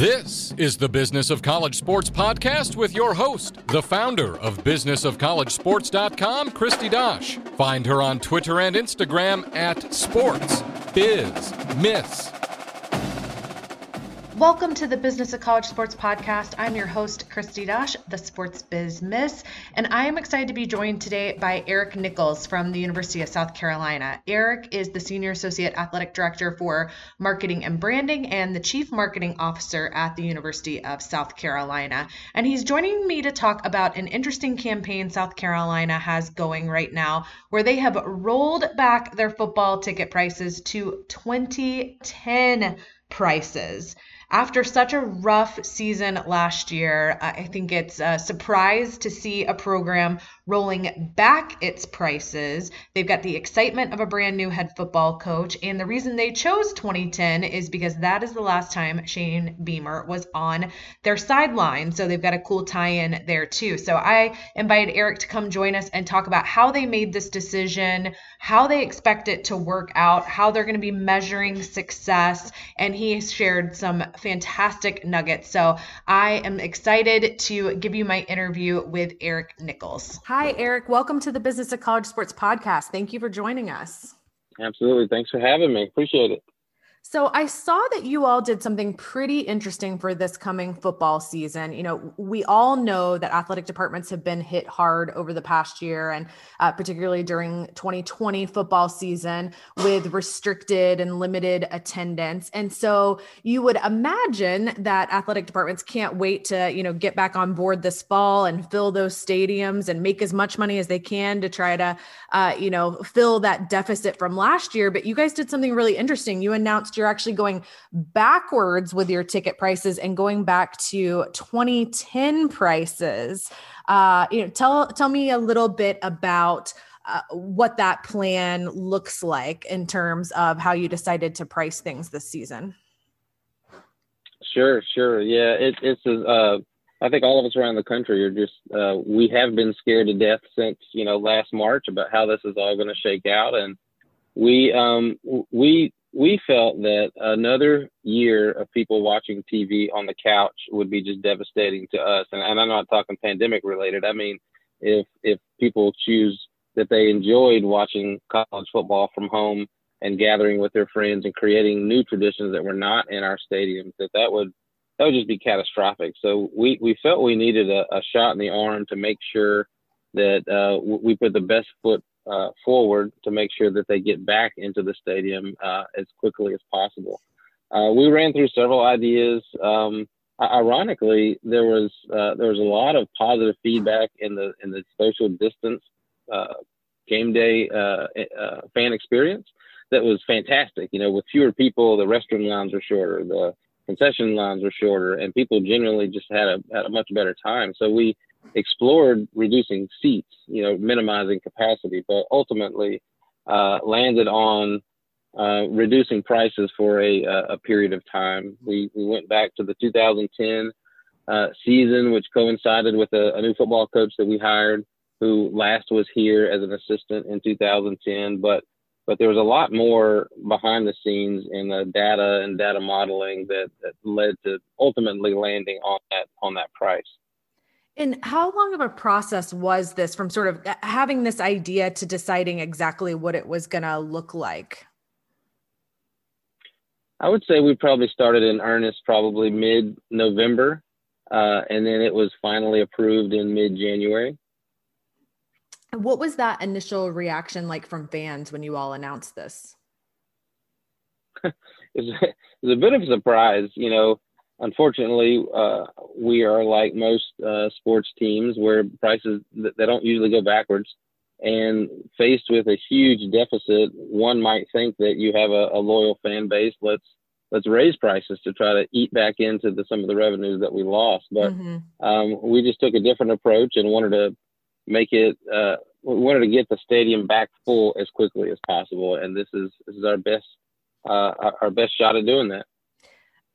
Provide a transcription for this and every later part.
This is the Business of College Sports podcast with your host, the founder of businessofcollegesports.com, Kristi Dosh. Find her on Twitter and Instagram at sports biz miss. Welcome to the Business of College Sports podcast. I'm your host, Kristi Dosh, the Sports Biz Miss, and I am excited to be joined today by Eric Nichols from the University of South Carolina. Eric is the Senior Associate Athletic Director for Marketing and Branding and the Chief Marketing Officer at the University of South Carolina. And he's joining me to talk about an interesting campaign South Carolina has going right now, where they have rolled back their football ticket prices to 2010 prices after such a rough season last year, I think it's a surprise to see a program rolling back its prices. They've got the excitement of a brand new head football coach. And the reason they chose 2010 is because that is the last time Shane Beamer was on their sideline. So they've got a cool tie in there too. So I invited Eric to come join us and talk about how they made this decision, how they expect it to work out, how they're going to be measuring success. And he shared some fantastic nuggets. So I am excited to give you my interview with Eric Nichols. Hi. Hi, Eric. Welcome to the Business of College Sports podcast. Thank you for joining us. Absolutely. Thanks for having me. Appreciate it. So I saw that you all did something pretty interesting for this coming football season. You know, we all know that athletic departments have been hit hard over the past year, and uh, particularly during 2020 football season with restricted and limited attendance. And so you would imagine that athletic departments can't wait to, you know, get back on board this fall and fill those stadiums and make as much money as they can to try to, uh, you know, fill that deficit from last year. But you guys did something really interesting. You announced you're actually going backwards with your ticket prices and going back to 2010 prices. Uh, you know, tell tell me a little bit about uh, what that plan looks like in terms of how you decided to price things this season. Sure, sure. Yeah, it, it's uh, I think all of us around the country are just uh, we have been scared to death since you know last March about how this is all going to shake out, and we um, we we felt that another year of people watching TV on the couch would be just devastating to us. And, and I'm not talking pandemic related. I mean, if if people choose that they enjoyed watching college football from home and gathering with their friends and creating new traditions that were not in our stadiums, that that would that would just be catastrophic. So we we felt we needed a, a shot in the arm to make sure that uh, we put the best foot uh, forward to make sure that they get back into the stadium uh, as quickly as possible. Uh, we ran through several ideas. Um, ironically, there was uh, there was a lot of positive feedback in the in the social distance uh, game day uh, fan experience that was fantastic. You know, with fewer people, the restroom lines were shorter, the concession lines were shorter, and people generally just had a had a much better time. So we explored reducing seats, you know, minimizing capacity, but ultimately uh, landed on uh, reducing prices for a, a period of time. We, we went back to the 2010 uh, season, which coincided with a, a, new football coach that we hired, who last was here as an assistant in 2010. But but there was a lot more behind the scenes in the data and data modeling that, that led to ultimately landing on that on that price. And how long of a process was this from sort of having this idea to deciding exactly what it was going to look like? I would say we probably started in earnest probably mid November, uh, and then it was finally approved in mid January. What was that initial reaction like from fans when you all announced this? it, was, a bit of a surprise. You know, unfortunately, uh, we are like most uh, sports teams where prices they don't usually go backwards. And faced with a huge deficit, one might think that you have a, a loyal fan base. Let's let's raise prices to try to eat back into the, some of the revenues that we lost. But mm-hmm. um, we just took a different approach and wanted to make it. Uh, we wanted to get the stadium back full as quickly as possible, and this is this is our best uh, our best shot at doing that.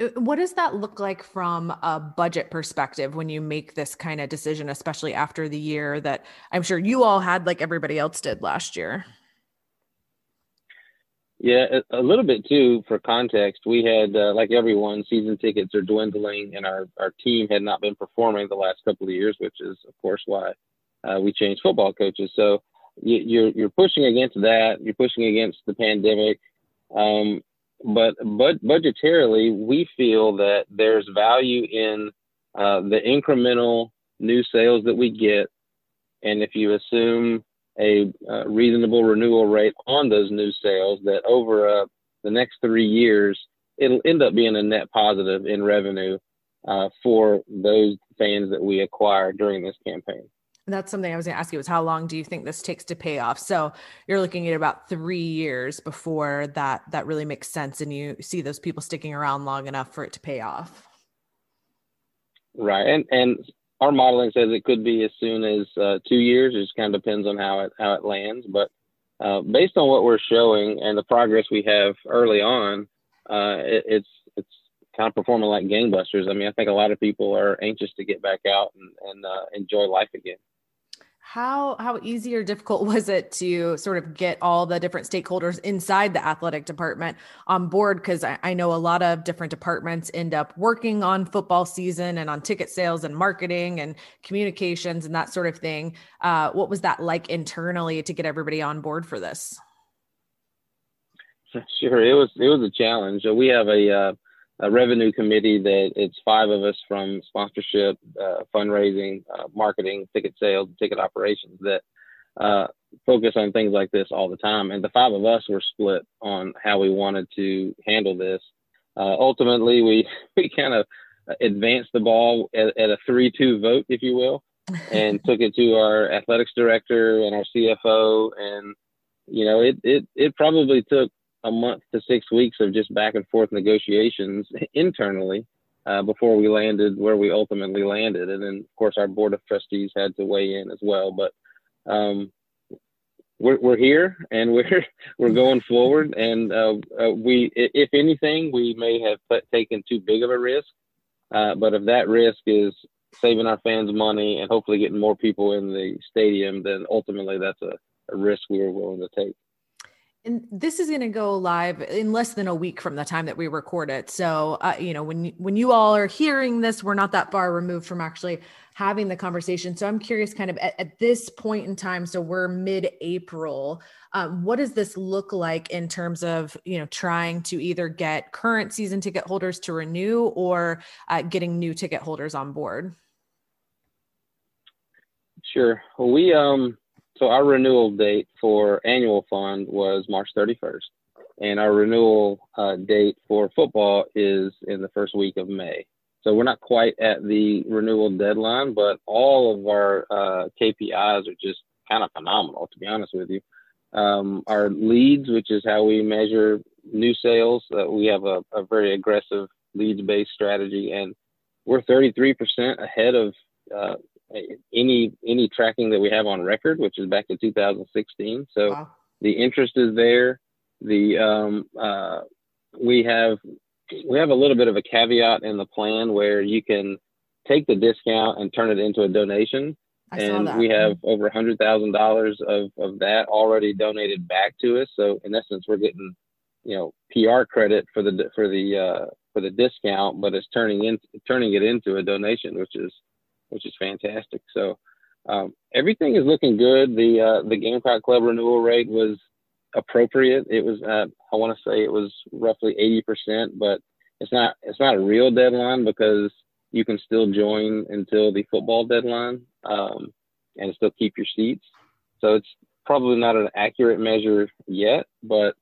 Uh, what does that look like from a budget perspective when you make this kind of decision, especially after the year that I'm sure you all had, like everybody else did last year? Yeah, a, little bit too. For context, we had uh, like everyone, season tickets are dwindling, and our our team had not been performing the last couple of years, which is of course why uh, we changed football coaches. So you, you're you're pushing against that. You're pushing against the pandemic. Um, but but budgetarily, we feel that there's value in uh, the incremental new sales that we get, and if you assume a uh, reasonable renewal rate on those new sales, that over uh, the next three years, it'll end up being a net positive in revenue uh, for those fans that we acquire during this campaign that's something I was going to ask you is how long do you think this takes to pay off? So you're looking at about three years before that that really makes sense, and you see those people sticking around long enough for it to pay off. Right, and and our modeling says it could be as soon as uh, two years. It just kind of depends on how it how it lands, but uh, based on what we're showing and the progress we have early on, uh, it, it's it's kind of performing like gangbusters. I mean, I think a lot of people are anxious to get back out and, and uh, enjoy life again how how easy or difficult was it to sort of get all the different stakeholders inside the athletic department on board? Because I, I, know a lot of different departments end up working on football season and on ticket sales and marketing and communications and that sort of thing. Uh, what was that like internally to get everybody on board for this? Sure it was it was a challenge. We have a uh, a revenue committee that it's five of us from sponsorship, uh, fundraising, uh, marketing, ticket sales, ticket operations that uh, focus on things like this all the time. And the five of us were split on how we wanted to handle this. Uh, ultimately, we we kind of advanced the ball at, at a three-two vote, if you will, and took it to our athletics director and our CFO. And you know, it it it probably took a month to six weeks of just back and forth negotiations internally uh, before we landed where we ultimately landed. And then, of course, our board of trustees had to weigh in as well. But um, we're, we're here and we're we're going forward. And uh, uh, we, if anything, we may have put, taken too big of a risk. Uh, but if that risk is saving our fans money and hopefully getting more people in the stadium, then ultimately that's a, a risk we were willing to take. And this is going to go live in less than a week from the time that we record it. So, uh, you know, when when you all are hearing this, we're not that far removed from actually having the conversation. So, I'm curious, kind of at, at this point in time. So, we're mid-April. Um, what does this look like in terms of you know trying to either get current season ticket holders to renew or uh, getting new ticket holders on board? Sure. Well, we um so our renewal date for annual fund was March 31st, and our renewal uh, date for football is in the first week of May. So we're not quite at the renewal deadline, but all of our uh, KPIs are just kind of phenomenal, to be honest with you. Um, our leads, which is how we measure new sales, uh, we have a, a very aggressive leads-based strategy, and we're 33% ahead of uh, any any tracking that we have on record, which is back to 2016. So wow. the interest is there. The um, uh, we have we have a little bit of a caveat in the plan where you can take the discount and turn it into a donation. I and we have over a hundred thousand dollars of of that already donated back to us. So in essence, we're getting you know PR credit for the for the uh, for the discount, but it's turning in turning it into a donation, which is which is fantastic. So um, everything is looking good. The uh, the Gamecock Club renewal rate was appropriate. It was uh, I want to say it was roughly eighty percent, but it's not it's not a real deadline because you can still join until the football deadline um, and still keep your seats. So it's probably not an accurate measure yet, but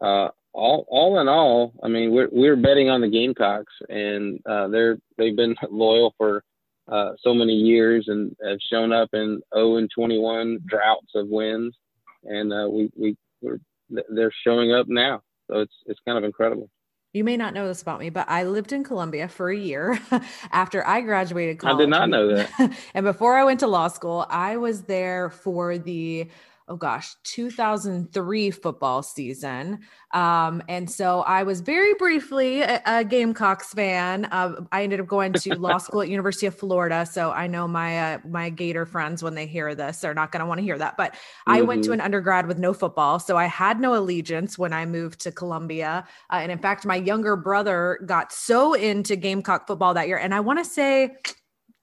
uh, all all in all, I mean we're we're betting on the Gamecocks, and uh, they're they've been loyal for uh, so many years and have shown up in 0 and 21 droughts of wins, and uh, we we we're, they're showing up now. So it's it's kind of incredible. You may not know this about me, but I lived in Columbia for a year after I graduated college. I did not know that. and before I went to law school, I was there for the oh gosh, 2003 football season. Um, and so I was very briefly a, a Gamecocks fan. Uh, I ended up going to law school at University of Florida. So I know my, uh, my Gator friends, when they hear this, they're not going to want to hear that, but mm-hmm. I went to mm-hmm. an undergrad with no football. So I had no allegiance when I moved to Columbia. Uh, and in fact, my younger brother got so into Gamecock football that year. And I want to say,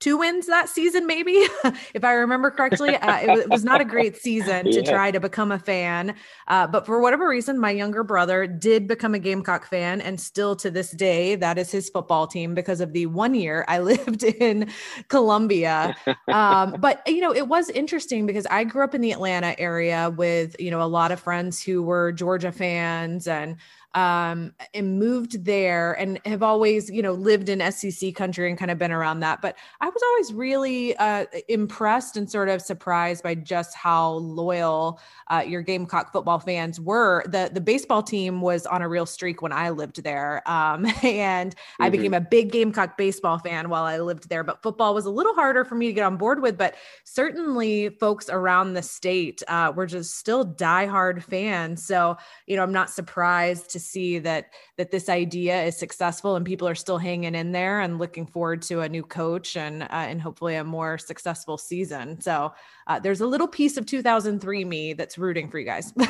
two wins that season, maybe, if I remember correctly. Uh, it, it, was not a great season to try to become a fan. Uh, but for whatever reason, my younger brother did become a Gamecock fan. And still to this day, that is his football team because of the one year I lived in Columbia. Um, but, you know, it was interesting because I grew up in the Atlanta area with, you know, a lot of friends who were Georgia fans and, um, and moved there and have always, you know, lived in SEC country and kind of been around that. But I was always really uh, impressed and sort of surprised by just how loyal uh, your Gamecock football fans were. The the baseball team was on a real streak when I lived there, um, and mm-hmm. I became a big Gamecock baseball fan while I lived there. But football was a little harder for me to get on board with. But certainly, folks around the state uh, were just still diehard fans. So you know, I'm not surprised to see that that this idea is successful and people are still hanging in there and looking forward to a new coach and uh, and hopefully a more successful season. So uh, there's a little piece of 2003 me that's rooting for you guys.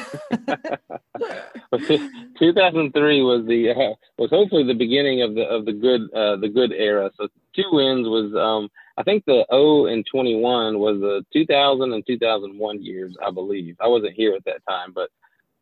2003 was the uh, was hopefully the beginning of the of the good uh, the good era. So two wins was um, I think the 0 and 21 was the 2000 and 2001 years I believe. I wasn't here at that time, but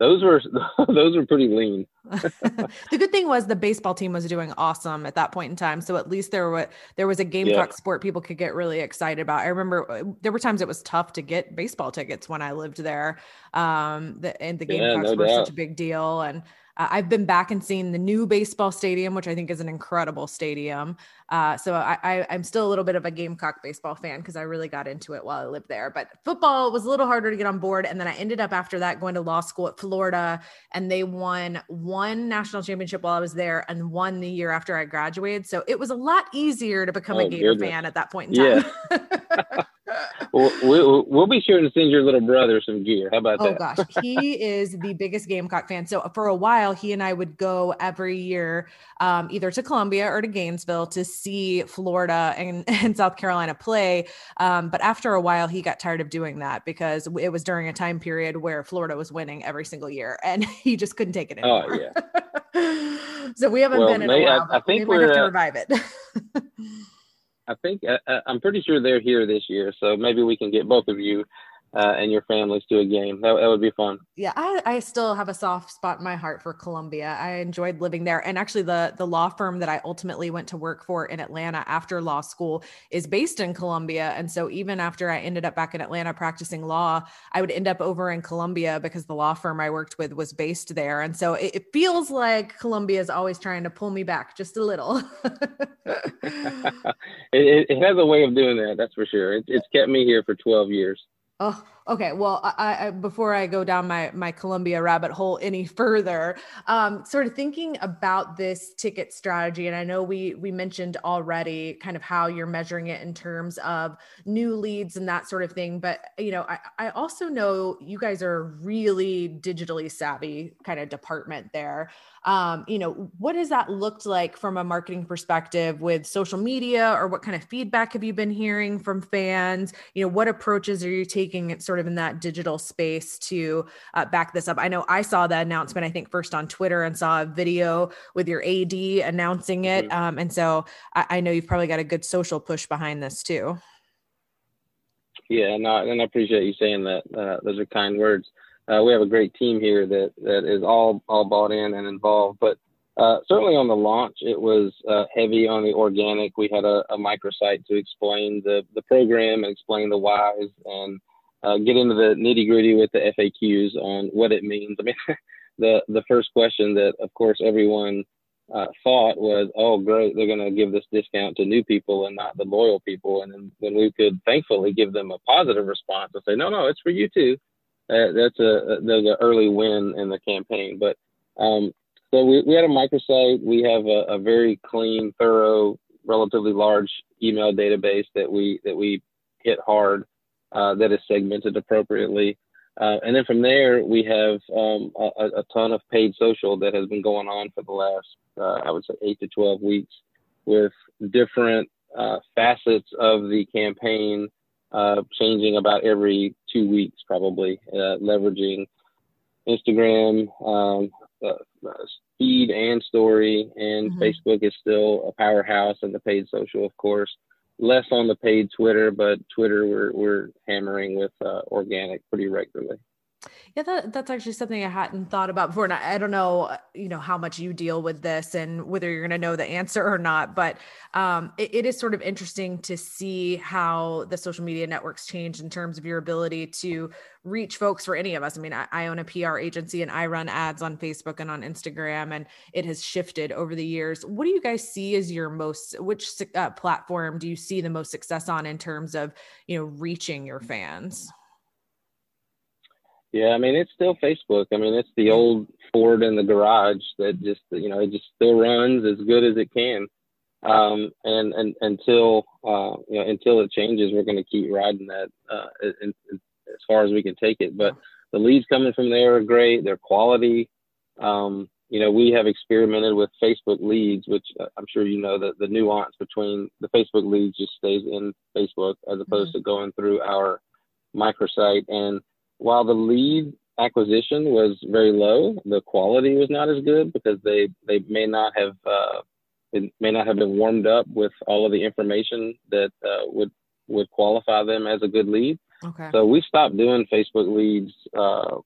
those were those were pretty lean. the good thing was the baseball team was doing awesome at that point in time, so at least there were there was a Gamecock yeah. sport people could get really excited about. I remember uh, there were times it was tough to get baseball tickets when I lived there, um, the, and the Gamecocks yeah, no were doubt. such a big deal, and I've been back and seen the new baseball stadium, which I think is an incredible stadium. Uh, so I, I, am still a little bit of a Gamecock baseball fan because I really got into it while I lived there. But football was a little harder to get on board. And then I ended up after that going to law school at Florida, and they won one national championship while I was there and one the year after I graduated. So it was a lot easier to become oh, a Gator goodness. fan at that point in time. Yeah. we'll, we'll, we'll, be sure to send your little brother some gear. How about oh, that? Oh gosh, he is the biggest Gamecock fan. So for a while, he and I would go every year, um, either to Columbia or to Gainesville to see Florida and, and South Carolina play. Um, but after a while, he got tired of doing that because it was during a time period where Florida was winning every single year, and he just couldn't take it oh, anymore. Oh yeah. so we haven't well, been in a while. I, I think we might have to revive it. I think I, I'm pretty sure they're here this year, so maybe we can get both of you uh, and your families to a game. That, that would be fun. Yeah, I, I still have a soft spot in my heart for Columbia. I enjoyed living there, and actually, the the law firm that I ultimately went to work for in Atlanta after law school is based in Columbia. And so, even after I ended up back in Atlanta practicing law, I would end up over in Columbia because the law firm I worked with was based there. And so, it, it feels like Columbia is always trying to pull me back just a little. it, it, has a way of doing that. That's for sure. It, it's kept me here for twelve years. Oh, okay. Well, I, I, before I go down my my Columbia rabbit hole any further, um, sort of thinking about this ticket strategy, and I know we we mentioned already kind of how you're measuring it in terms of new leads and that sort of thing. But you know, I, I also know you guys are a really digitally savvy kind of department there um, you know what has that looked like from a marketing perspective with social media or what kind of feedback have you been hearing from fans you know what approaches are you taking sort of in that digital space to uh, back this up i know i saw the announcement i think first on twitter and saw a video with your ad announcing it mm-hmm. um, and so I, I know you've probably got a good social push behind this too yeah, no, and I appreciate you saying that. Uh, those are kind words uh, we have a great team here that that is all all bought in and involved. But uh, certainly on the launch, it was uh, heavy on the organic. We had a, a microsite to explain the the program and explain the whys and uh, get into the nitty gritty with the FAQs on what it means. I mean, the the first question that of course everyone uh, thought was, oh, great, they're going to give this discount to new people and not the loyal people. And then when we could thankfully give them a positive response and say, no, no, it's for you too uh, that's a there's an early win in the campaign. But um, so we, we had a microsite. We have a, a, very clean, thorough, relatively large email database that we that we hit hard uh, that is segmented appropriately. Uh, and then from there, we have um, a, a, ton of paid social that has been going on for the last, uh, I would say, eight to 12 weeks with different uh, facets of the campaign uh, changing about every two weeks, probably, uh, leveraging Instagram, um, uh, feed and story, and mm-hmm. Facebook is still a powerhouse and the paid social, of course. Less on the paid Twitter, but Twitter we're we're hammering with uh, organic pretty regularly. Yeah, that, that's actually something I hadn't thought about before. And I, I, don't know, uh, you know, how much you deal with this and whether you're going to know the answer or not. But um, it, it is sort of interesting to see how the social media networks change in terms of your ability to reach folks for any of us. I mean, I, I own a PR agency and I run ads on Facebook and on Instagram, and it has shifted over the years. What do you guys see as your most, which uh, platform do you see the most success on in terms of, you know, reaching your fans? Yeah, I mean it's still Facebook. I mean it's the old Ford in the garage that just you know it just still runs as good as it can. Um, and and until uh, you know until it changes, we're going to keep riding that uh, in, in, as far as we can take it. But the leads coming from there are great. They're quality. Um, you know, we have experimented with Facebook leads, which uh, I'm sure you know that the nuance between the Facebook leads just stays in Facebook as opposed mm-hmm. to going through our microsite and while the lead acquisition was very low, the quality was not as good because they they may not have uh, it may not have been warmed up with all of the information that uh, would would qualify them as a good lead. Okay. So we stopped doing Facebook leads uh,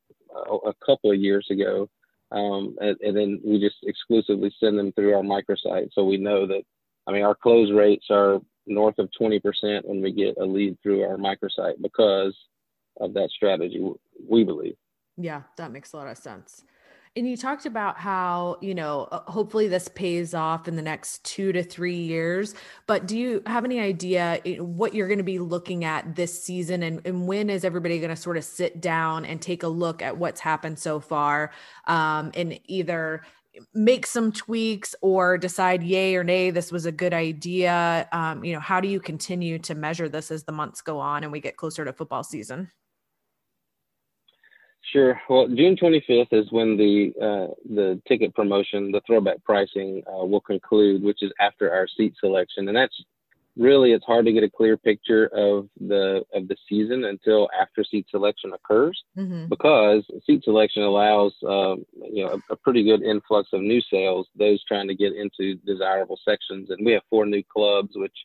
a couple of years ago, um, and, and, then we just exclusively send them through our microsite. So we know that, I mean, our close rates are north of 20% when we get a lead through our microsite because of that strategy, we believe. Yeah, that makes a lot of sense. And you talked about how, you know, uh, hopefully this pays off in the next two to three years. But do you have any idea what you're going to be looking at this season and, and when is everybody going to sort of sit down and take a look at what's happened so far um, and either make some tweaks or decide yay or nay this was a good idea um, you know how do you continue to measure this as the months go on and we get closer to football season Sure. Well, June 25th is when the uh, the ticket promotion, the throwback pricing, uh, will conclude, which is after our seat selection, and that's really it's hard to get a clear picture of the of the season until after seat selection occurs, mm-hmm. because seat selection allows uh, you know a, a, pretty good influx of new sales, those trying to get into desirable sections, and we have four new clubs, which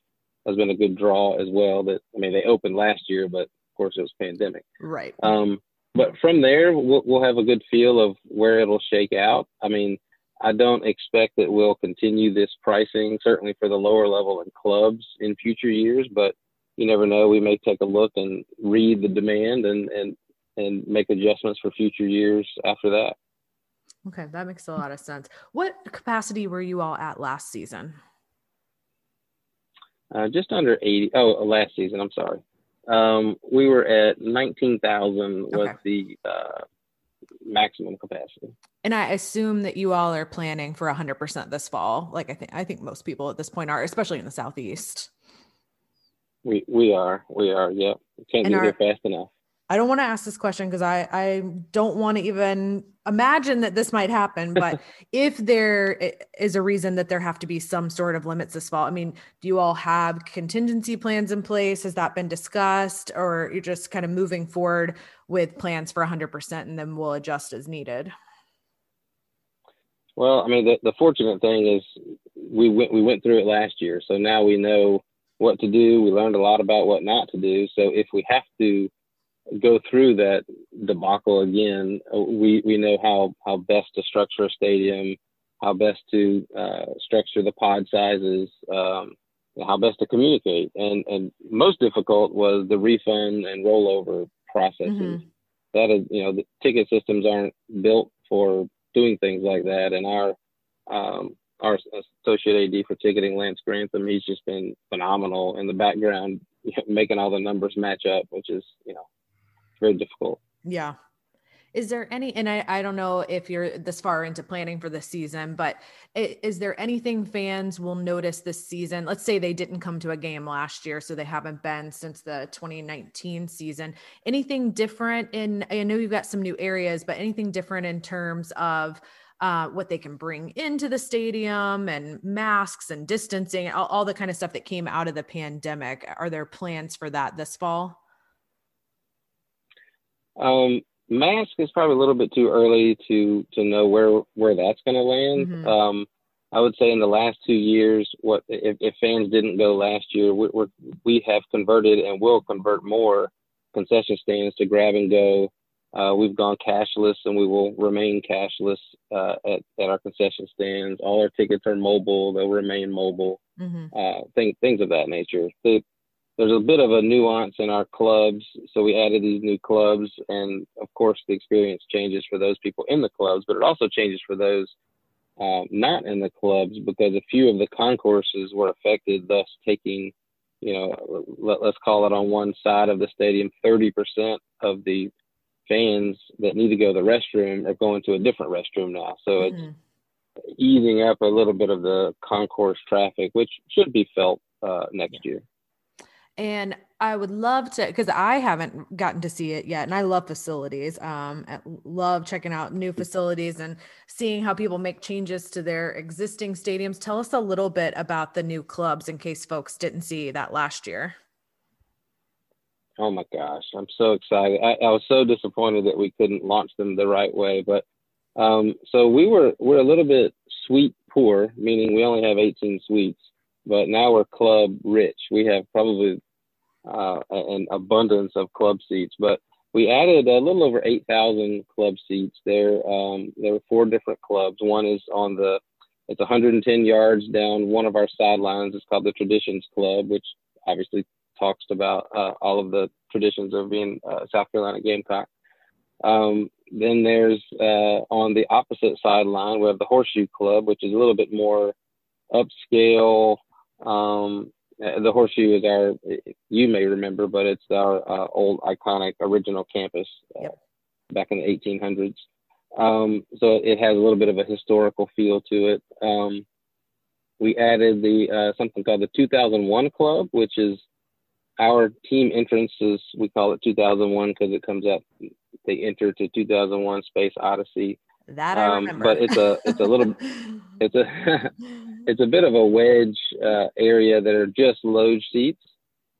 has been a good draw as well. That I mean, they opened last year, but of course it was pandemic. Right. Um, but from there, we'll, we'll have a good feel of where it'll shake out. I mean, I don't expect that we'll continue this pricing, certainly for the lower level and clubs in future years, but you never know. We may take a look and read the demand and, and, and make adjustments for future years after that. Okay, that makes a lot of sense. What capacity were you all at last season? Uh, just under 80. Oh, last season. I'm sorry. Um, we were at 19,000 was okay. the uh, maximum capacity. And I assume that you all are planning for 100% this fall. Like I think I think most people at this point are, especially in the southeast. We we are. We are. Yep. Can't and get are, there fast enough. I don't want to ask this question because I, I don't want to even imagine that this might happen. But if there is a reason that there have to be some sort of limits this fall, I mean, do you all have contingency plans in place? Has that been discussed? Or you're just kind of moving forward with plans for 100% and then we'll adjust as needed? Well, I mean, the, the fortunate thing is we went, we went through it last year. So now we know what to do. We learned a lot about what not to do. So if we have to, go through that debacle again, uh, we, we know how, how best to structure a stadium, how best to uh, structure the pod sizes, um, how best to communicate. And, and most difficult was the refund and rollover processes. Mm-hmm. That is, you know, the ticket systems aren't built for doing things like that. And our, um, our associate AD for ticketing, Lance Grantham, he's just been phenomenal in the background, making all the numbers match up, which is, you know, very difficult. Yeah. Is there any, and I, I don't know if you're this far into planning for the season, but is there anything fans will notice this season? Let's say they didn't come to a game last year, so they haven't been since the 2019 season. Anything different in, I know you've got some new areas, but anything different in terms of uh, what they can bring into the stadium and masks and distancing, all, all the kind of stuff that came out of the pandemic? Are there plans for that this fall? Um, mask is probably a little bit too early to to know where where that's going to land. Mm-hmm. Um, I would say in the last two years, what if, if fans didn't go last year, we, we're, we have converted and will convert more concession stands to grab and go. Uh, we've gone cashless and we will remain cashless uh, at, at our concession stands. All our tickets are mobile; they'll remain mobile. Mm-hmm. Uh, things things of that nature. The there's a bit of a nuance in our clubs. So we added these new clubs, and of course, the experience changes for those people in the clubs, but it also changes for those uh, not in the clubs because a few of the concourses were affected, thus taking, you know, let, us call it on one side of the stadium, 30% of the fans that need to go to the restroom are going to a different restroom now. So mm-hmm. it's easing up a little bit of the concourse traffic, which should be felt uh, next yeah. year. And I would love to, because I haven't gotten to see it yet, and I love facilities. Um, love checking out new facilities and seeing how people make changes to their existing stadiums. Tell us a little bit about the new clubs in case folks didn't see that last year. Oh my gosh, I'm so excited! I, I was so disappointed that we couldn't launch them the right way, but um, so we were we're a little bit suite poor, meaning we only have 18 suites but now we're club rich. We have probably uh, an abundance of club seats. But we added a little over 8,000 club seats. There, um, there were four different clubs. One is on the, it's 110 yards down one of our sidelines. It's called the Traditions Club, which obviously talks about uh, all of the traditions of being uh, South Carolina Gamecock. Um, then there's uh, on the opposite sideline, we have the Horseshoe Club, which is a little bit more upscale, um, the horseshoe is our, you may remember, but it's our uh, old iconic original campus uh, yep. back in the 1800s. Um, so it has a little bit of a historical feel to it. Um, we added the uh, something called the 2001 Club, which is our team entrances. We call it 2001 because it comes out. They enter to 2001 Space Odyssey. That I um. But it's a it's a little it's a it's a bit of a wedge uh, area that are just loge seats.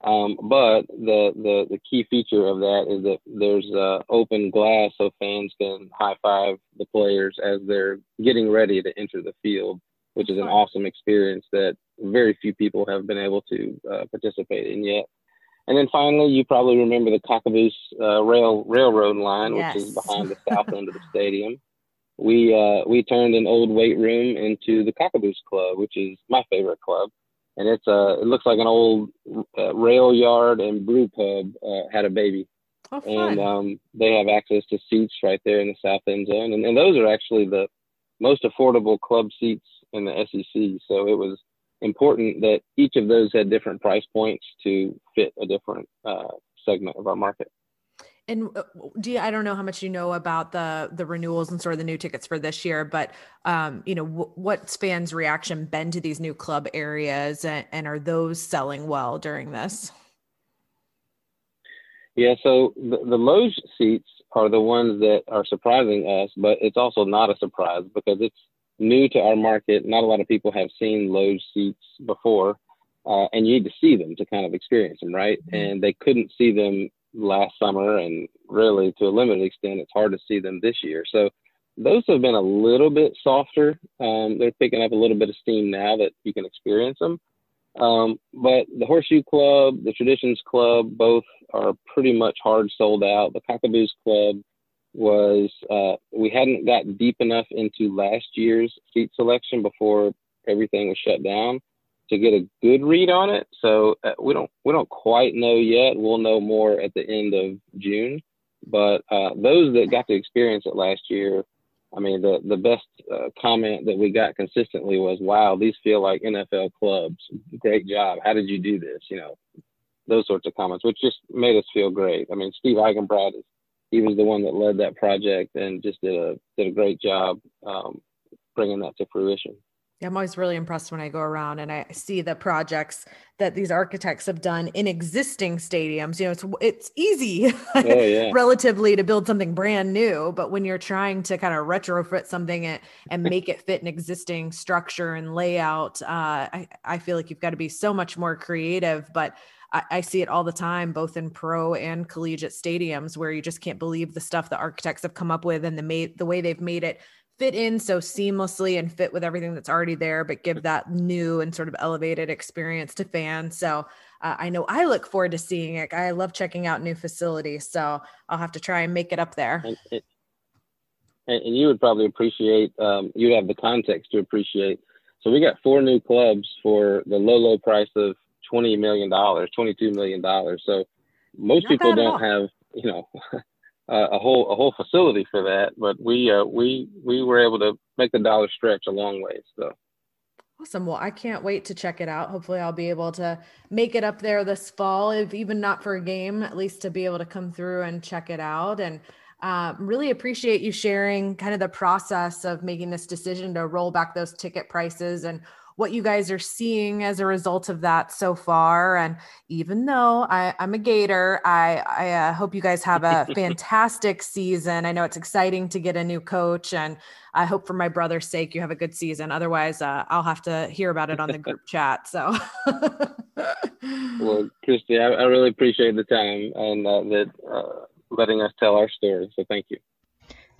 Um, but the, the the key feature of that is that there's uh, open glass so fans can high five the players as they're getting ready to enter the field, which is an awesome experience that very few people have been able to uh, participate in yet. And then finally, you probably remember the Cockaboose uh, rail railroad line, yes. which is behind the south end of the stadium we uh, we turned an old weight room into the Cockaboose Club, which is my favorite club, and it's uh it looks like an old uh, rail yard and brew pub uh, had a baby, oh, and um, they have access to seats right there in the south end zone, and, and those are actually the most affordable club seats in the SEC. So it was important that each of those had different price points to fit a different uh, segment of our market. And uh, do you, I don't know how much you know about the the renewals and sort of the new tickets for this year, but um, you know, w- what's fans' reaction been to these new club areas, and, and are those selling well during this? Yeah, so the, the loge seats are the ones that are surprising us, but it's also not a surprise because it's new to our market. Not a lot of people have seen loge seats before, uh, and you need to see them to kind of experience them, right? Mm-hmm. And they couldn't see them last summer, and really to a limited extent, it's hard to see them this year. So those have been a little bit softer. Um, they're picking up a little bit of steam now that you can experience them. Um, but the Horseshoe Club, the Traditions Club, both are pretty much hard sold out. The Cockaboose Club was uh, we hadn't got deep enough into last year's seat selection before everything was shut down to get a good read on it. So uh, we don't we don't quite know yet. We'll know more at the end of June. But uh, those that got to experience it last year, I mean, the the best uh, comment that we got consistently was, "Wow, these feel like NFL clubs. Great job. How did you do this?" You know, those sorts of comments, which just made us feel great. I mean, Steve Eigenbrad is he was the one that led that project and just did a did a great job um, bringing that to fruition. I'm always really impressed when I go around and I see the projects that these architects have done in existing stadiums. You know, it's it's easy oh, yeah. relatively to build something brand new, but when you're trying to kind of retrofit something and, and make it fit an existing structure and layout, uh, I, I feel like you've got to be so much more creative. But I, I see it all the time, both in pro and collegiate stadiums, where you just can't believe the stuff the architects have come up with and the made the way they've made it fit in so seamlessly and fit with everything that's already there, but give that new and sort of elevated experience to fans. So uh, I know I look forward to seeing it. I love checking out new facilities, so I'll have to try and make it up there. And, it, and you would probably appreciate. Um, you'd have the context to appreciate. So we got four new clubs for the low, low price of twenty million dollars, twenty-two million dollars. So most Not people don't have, you know, a whole a whole facility for that. But we uh, we we were able to make the dollar stretch a long way. So. Awesome. Well, I can't wait to check it out. Hopefully, I'll be able to make it up there this fall, if even not for a game, at least to be able to come through and check it out. And uh, really appreciate you sharing kind of the process of making this decision to roll back those ticket prices and what you guys are seeing as a result of that so far. And even though I, am a Gator, I, I uh, hope you guys have a fantastic season. I know it's exciting to get a new coach, and I hope for my brother's sake you have a good season. Otherwise, uh, I'll have to hear about it on the group chat. So, well, Kristi, I, I, really appreciate the time and uh, that uh, letting us tell our story. So, thank you.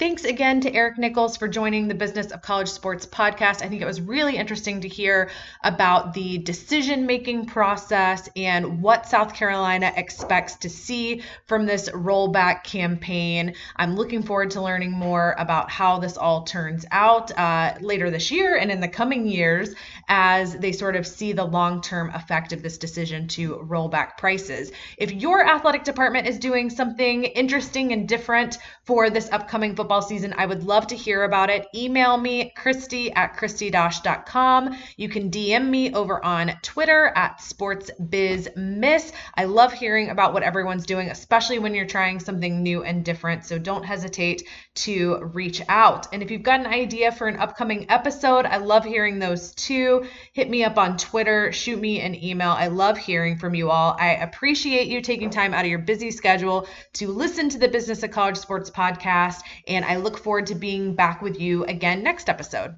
Thanks again to Eric Nichols for joining the Business of College Sports podcast. I think it was really interesting to hear about the decision making process and what South Carolina expects to see from this rollback campaign. I'm looking forward to learning more about how this all turns out uh, later this year and in the coming years as they sort of see the long term effect of this decision to roll back prices. If your athletic department is doing something interesting and different for this upcoming football football season. I would love to hear about it. Email me, Kristi at KristiDosh.com. You can DM me over on Twitter at SportsBizMiss. I love hearing about what everyone's doing, especially when you're trying something new and different. So don't hesitate to reach out. And if you've got an idea for an upcoming episode, I love hearing those too. Hit me up on Twitter, shoot me an email. I love hearing from you all. I appreciate you taking time out of your busy schedule to listen to the Business of College Sports podcast. And I look forward to being back with you again next episode.